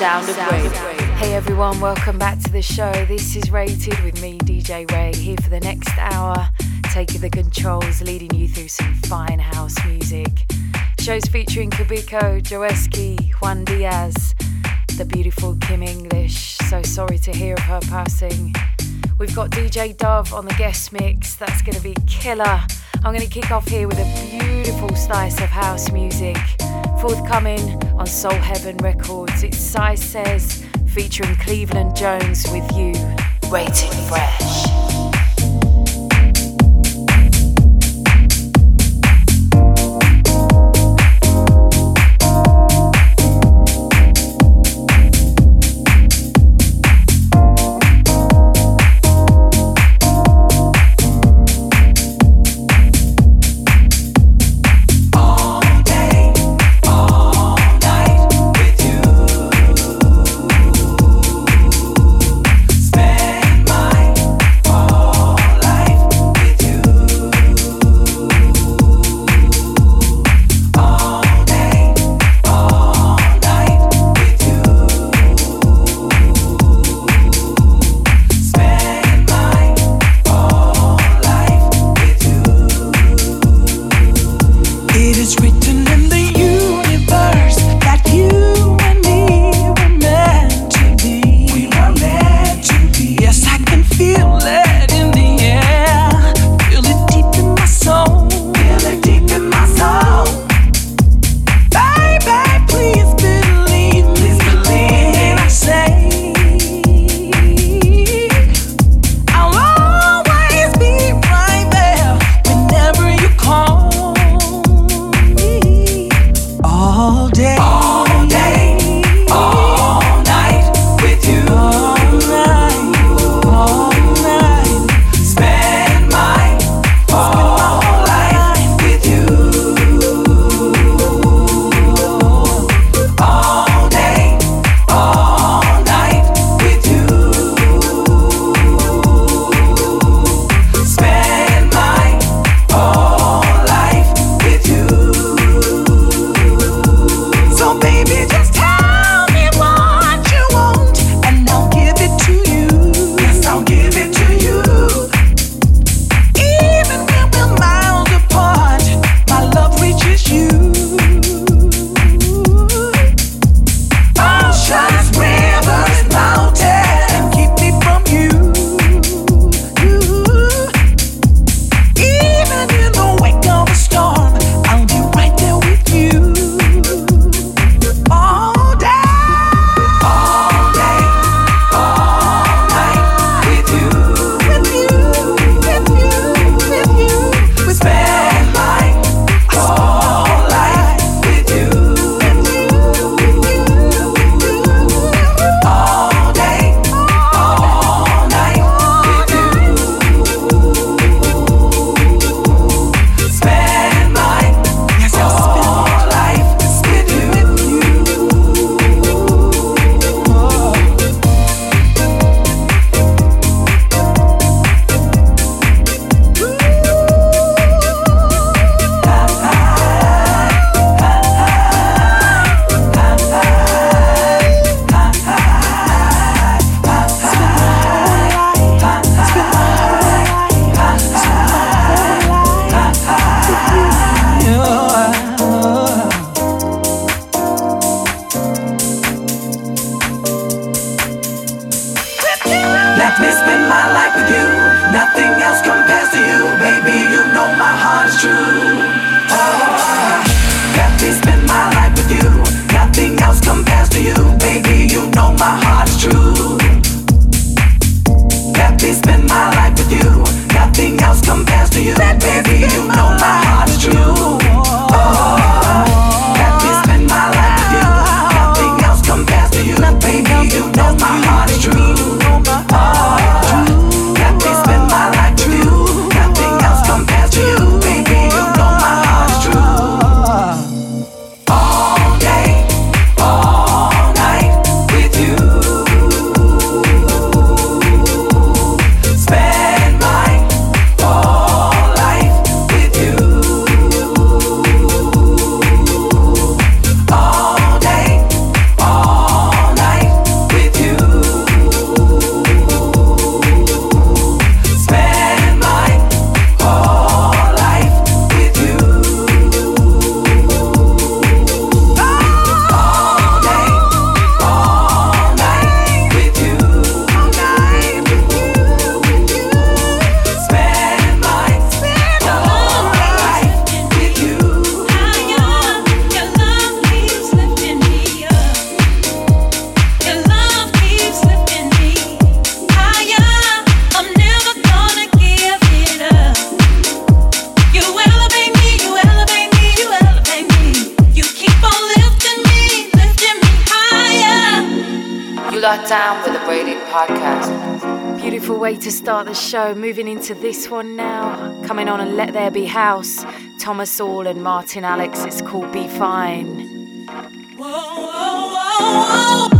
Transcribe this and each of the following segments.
sound of. Hey everyone, welcome back to the show. This is Rated with me, DJ Rae, here for the next hour, taking the controls, leading you through some fine house music. Shows featuring Qubiko, Joeski, Juan Diaz, the beautiful Kim English. So sorry to hear of her passing. We've got DJ Dove on the guest mix. That's going to be killer. I'm going to kick off here with a beautiful slice of house music. Forthcoming on Soul Heaven Records, it's Sy Sez featuring Cleveland Jones with you. Rated Fresh. Down with the Rated Podcast. Beautiful way to start the show. Moving into this one now. Coming on and Let There Be House. Thomas All and Martin Alex. It's called Be Fine. Whoa, whoa, whoa,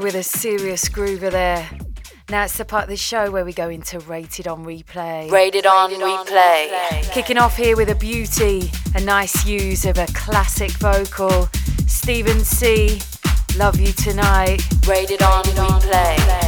With a serious groover there. Now it's the part of the show where we go into Rated on Replay. Rated on Rated Replay. On Kicking off here with a beauty, a nice use of a classic vocal. Steven Cee Love You Tonight. Rated on Replay. played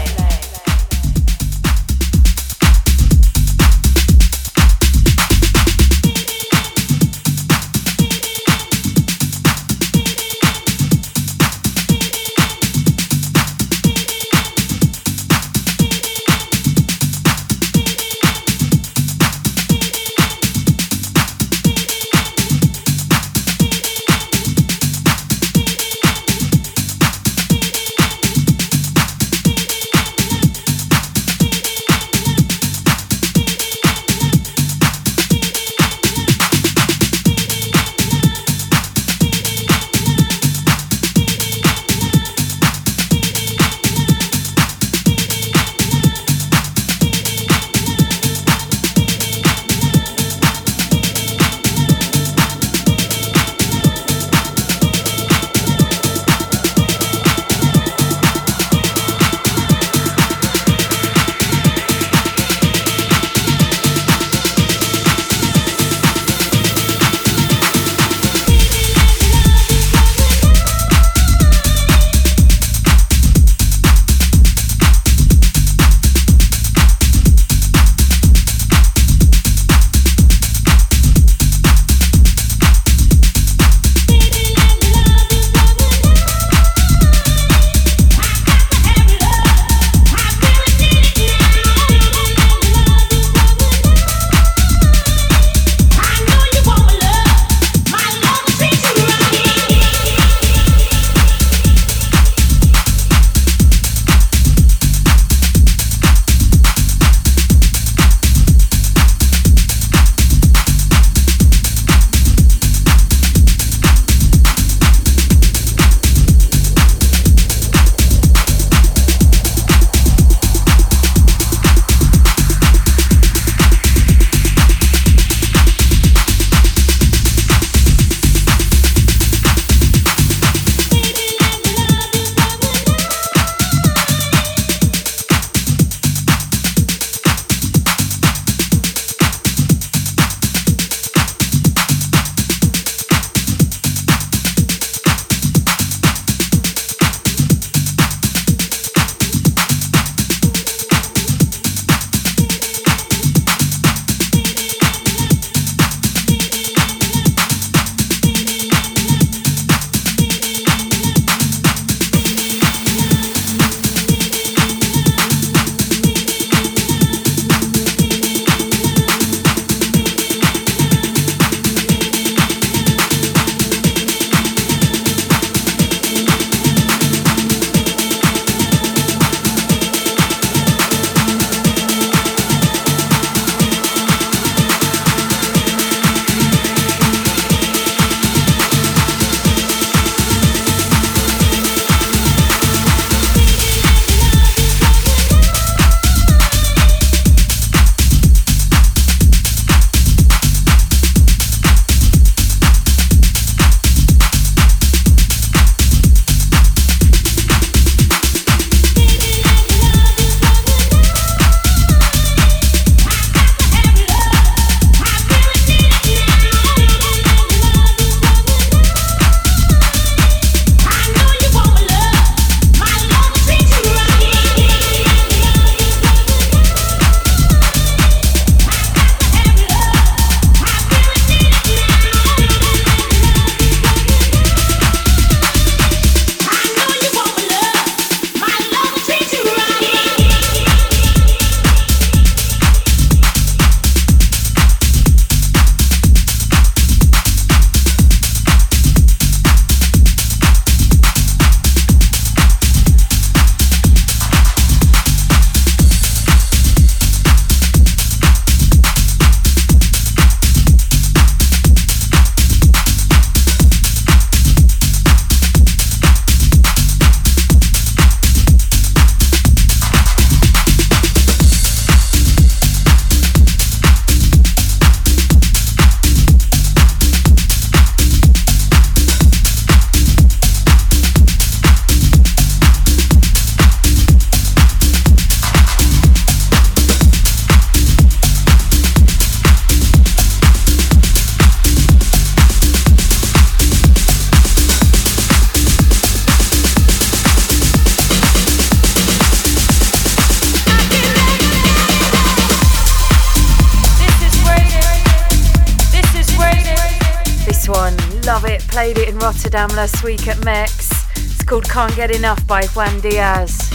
Rotterdam last week at Mex. It's called Can't Get Enough by Juan Diaz.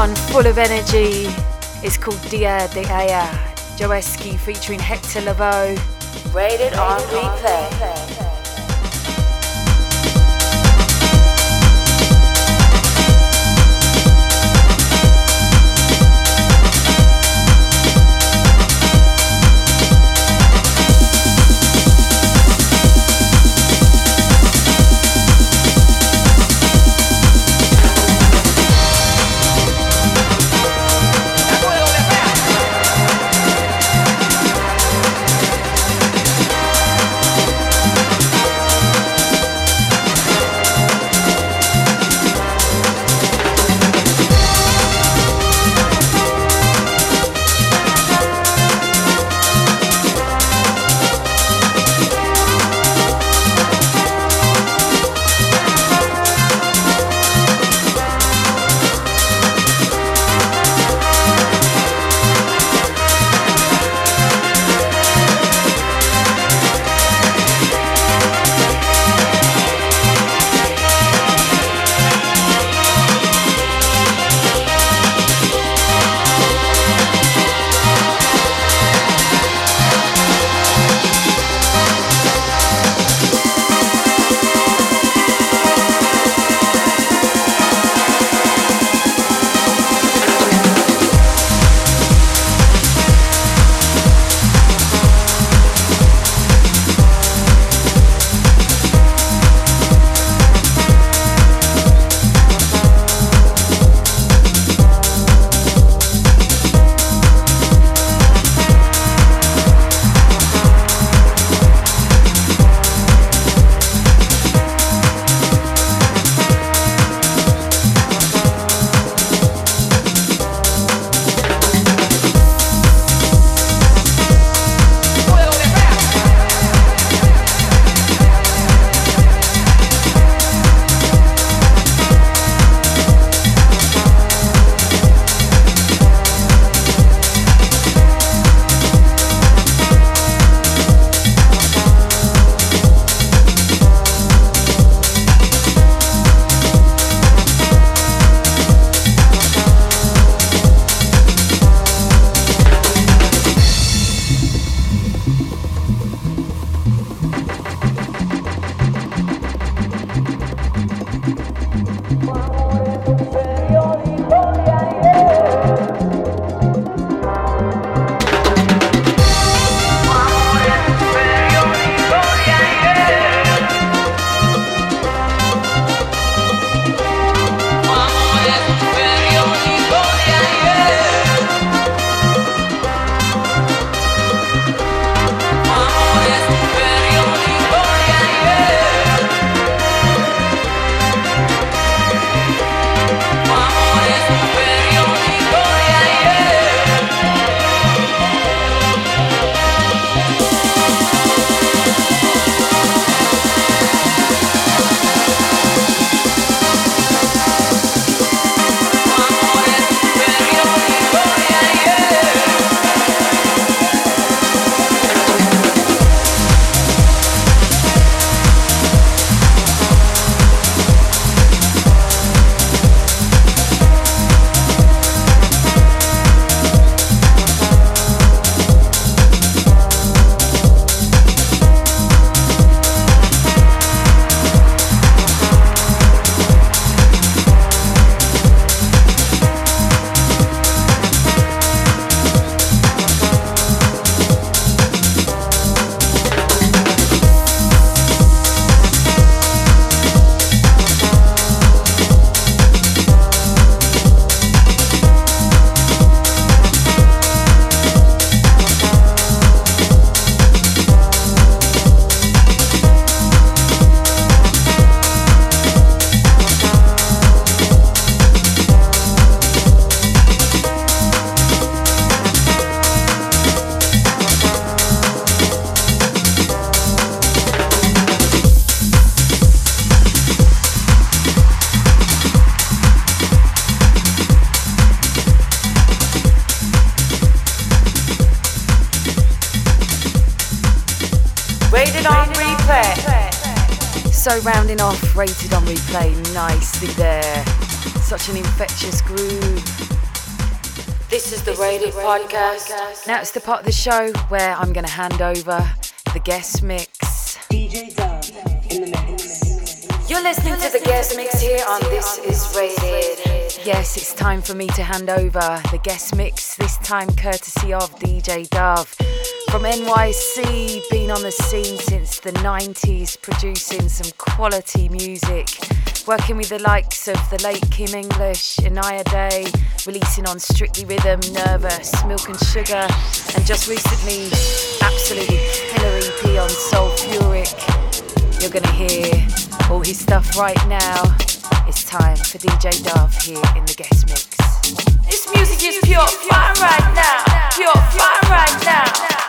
One, full of energy, is called Dia de Ayer. Joeski featuring Hector Lavoe. Rated on replay. Rounding off, rated on replay nicely there. Such an infectious groove. This is the Rated Podcast. Now it's the part of the show where I'm going to hand over the guest mix. DJ Dove in the mix. You're listening to the guest mix here on This Is Rated. Yes, it's time for me to hand over the guest mix, this time courtesy of DJ Dove. From NYC, been on the scene since the 90s, producing some quality music. Working with the likes of the late Kim English, Inaya Day, releasing on Strictly Rhythm, Nervous, Milk and Sugar, and just recently, absolutely killer EP on Sulfuric. You're gonna hear all his stuff right now. It's time for DJ Dove here in the guest mix. This music is pure fun right now. Pure fun right now.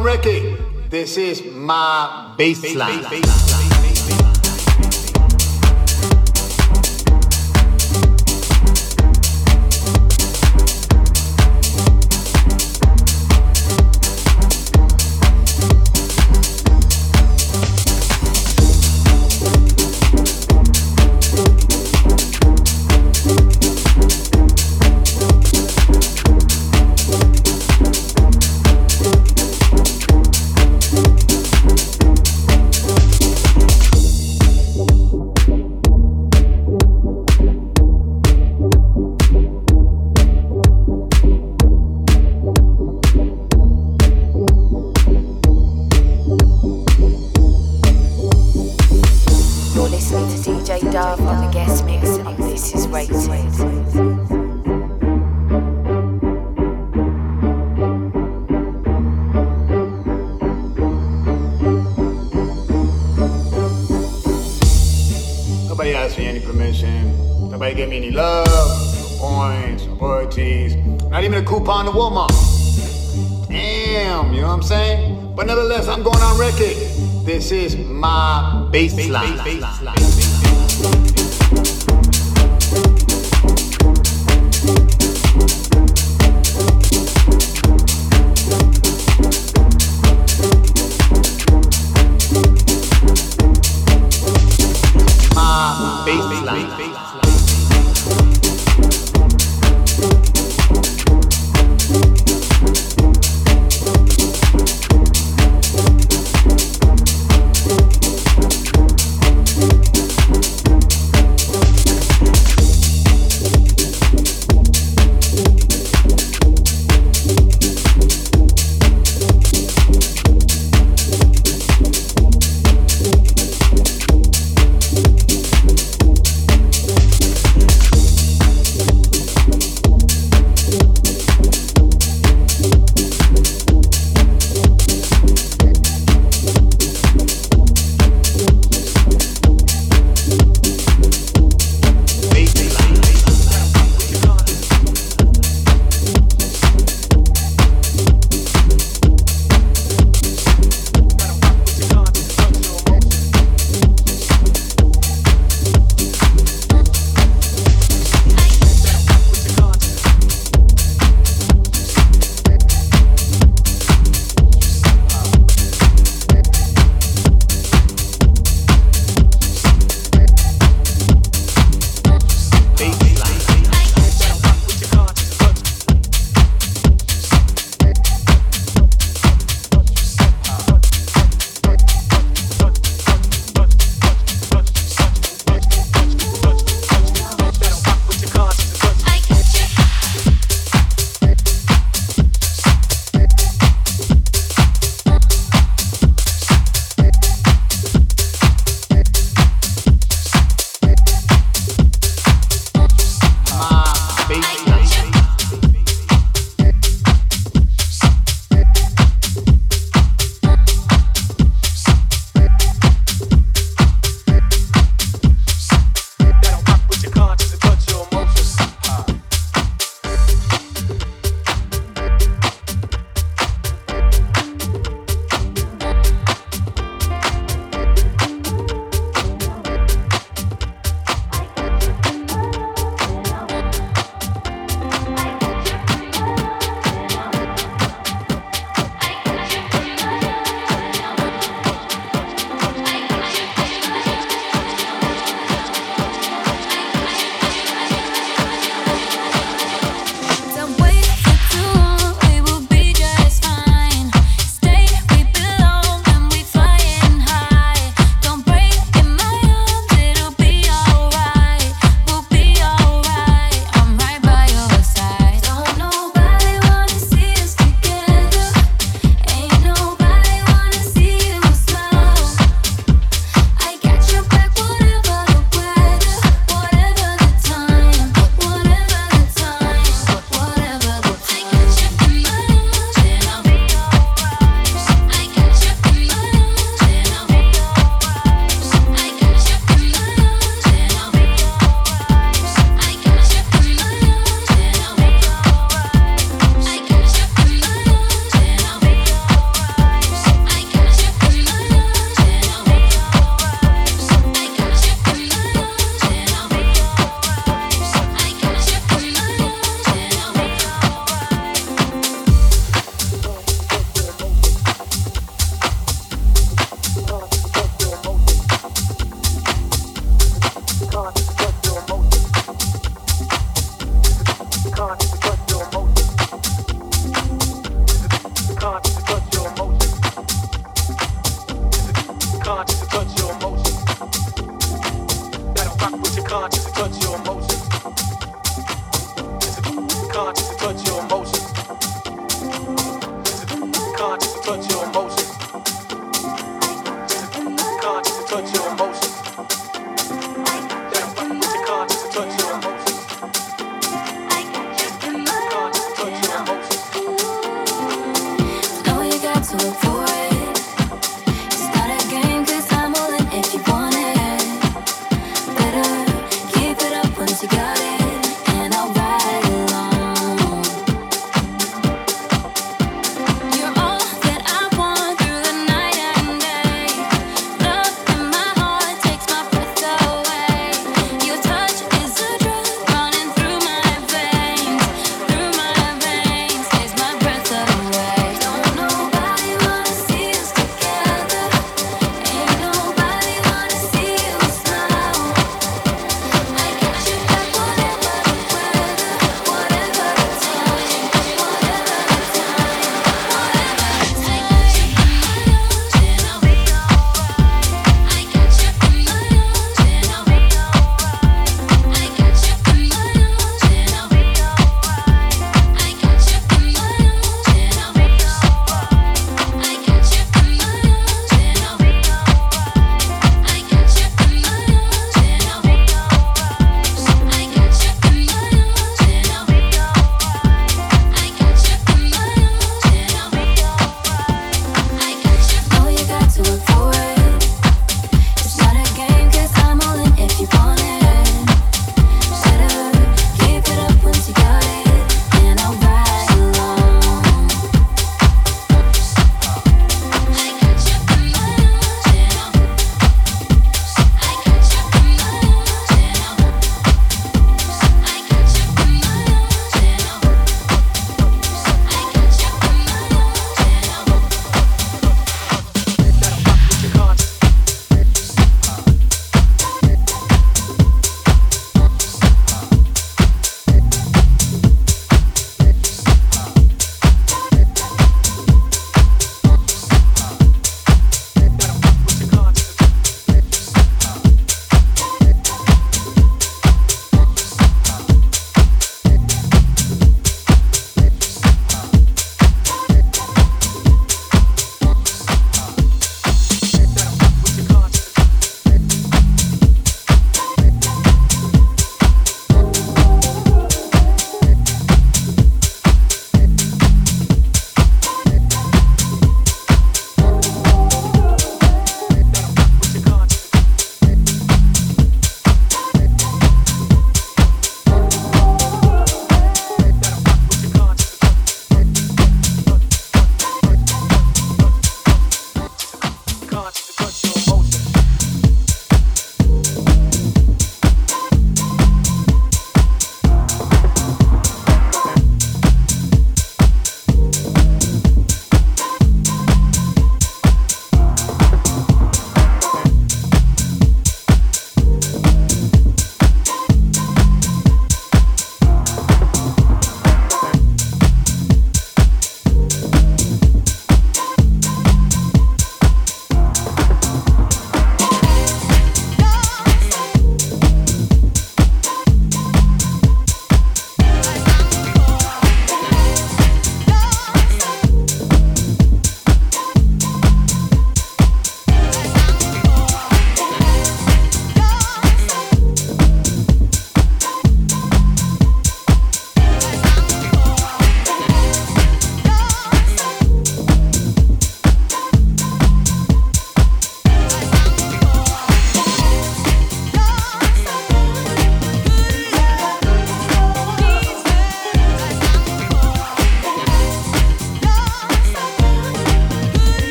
Record. This is my baseline. coupon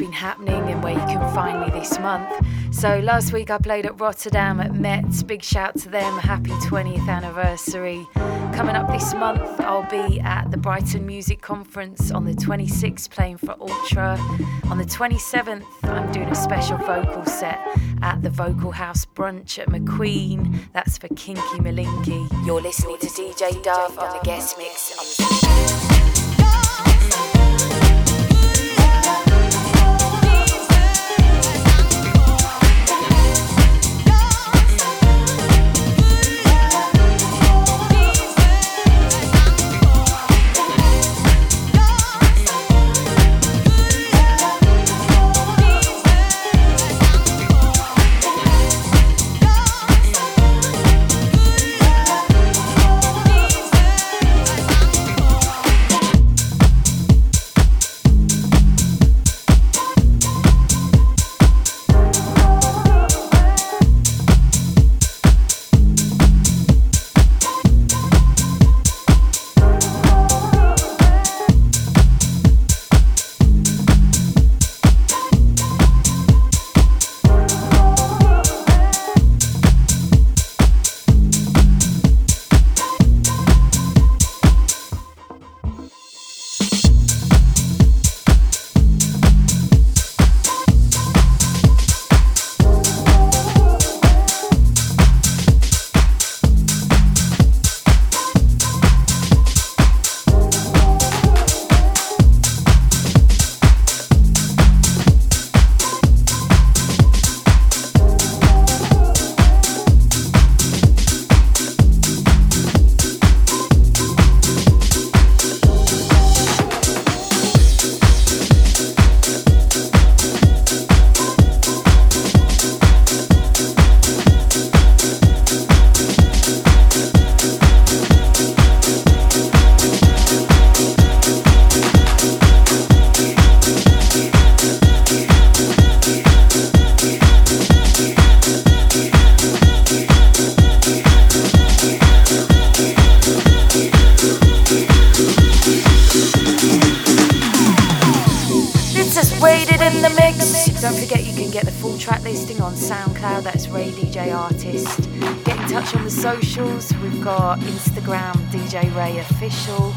been happening and where you can find me this month. So, last week I played at Rotterdam at Metz. Big shout to them. Happy 20th anniversary. Coming up this month, I'll be at the Brighton Music Conference on the 26th, playing for Ultra. On the 27th, I'm doing a special vocal set at the Vocal House Brunch at McQueen. That's for Kinky Malinky. You're listening to DJ Dove on the guest mix on SoundCloud, that's Rae DJ Artist. Get in touch on the socials, we've got Instagram, DJ Rae Official.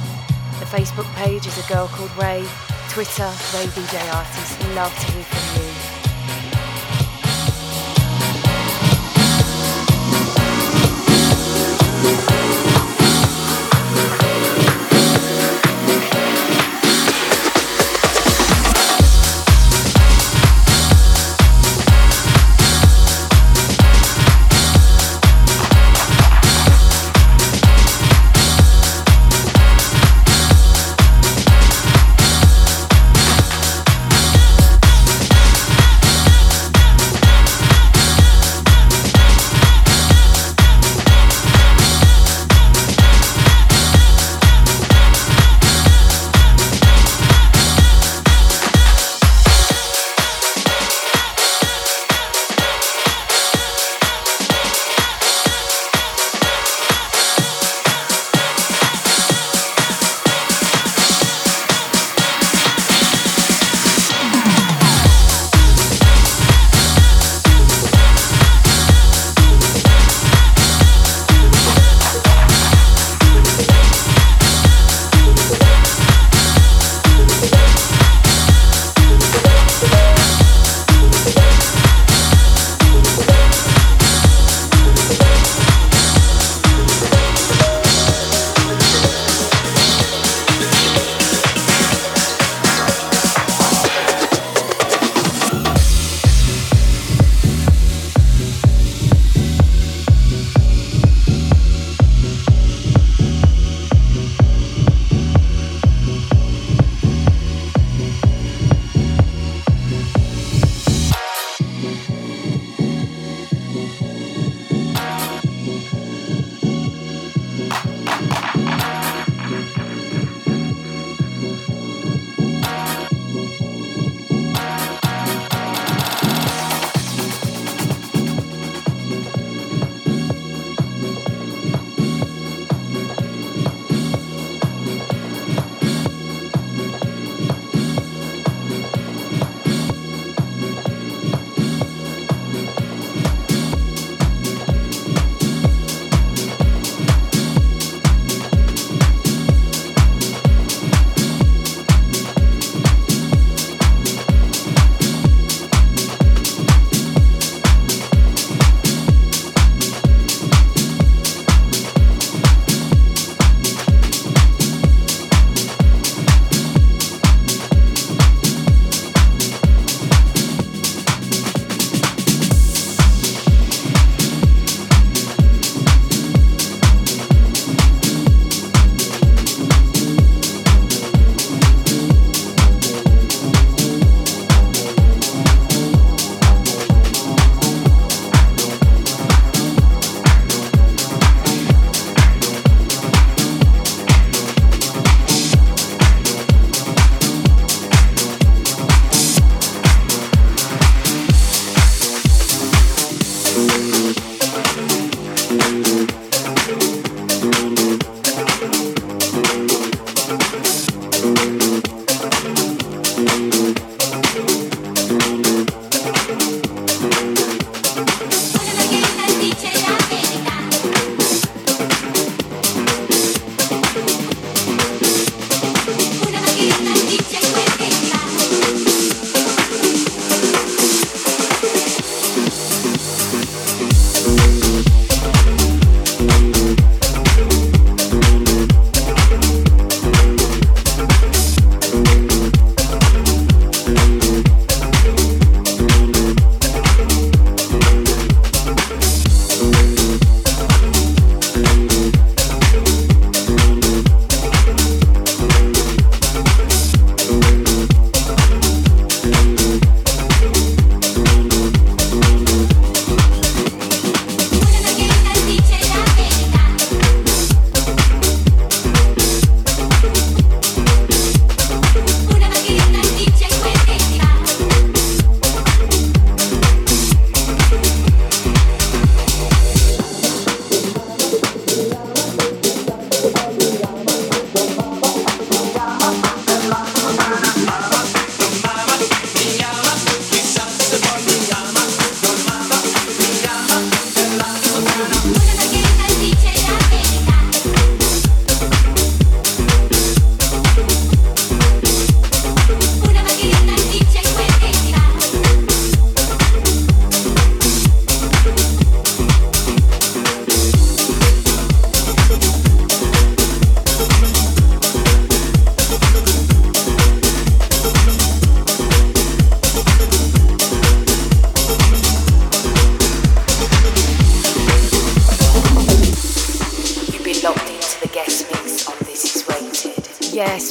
The Facebook page is a girl called Rae. Twitter, Rae DJ Artist. Love to hear from you.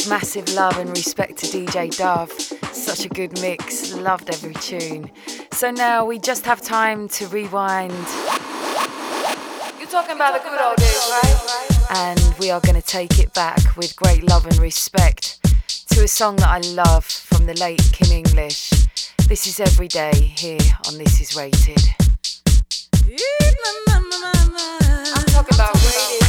Massive love and respect to DJ Dove. Such a good mix, loved every tune. So now we just have time to rewind. You're talking about the good old days, right? And we are going to take it back with great love and respect to a song that I love from the late Kim English. This is Every Day here on This Is Rated. I'm talking about rated.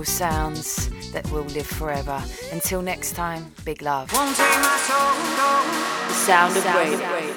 Beautiful sounds that will live forever. Until next time, big love. The sound of rain.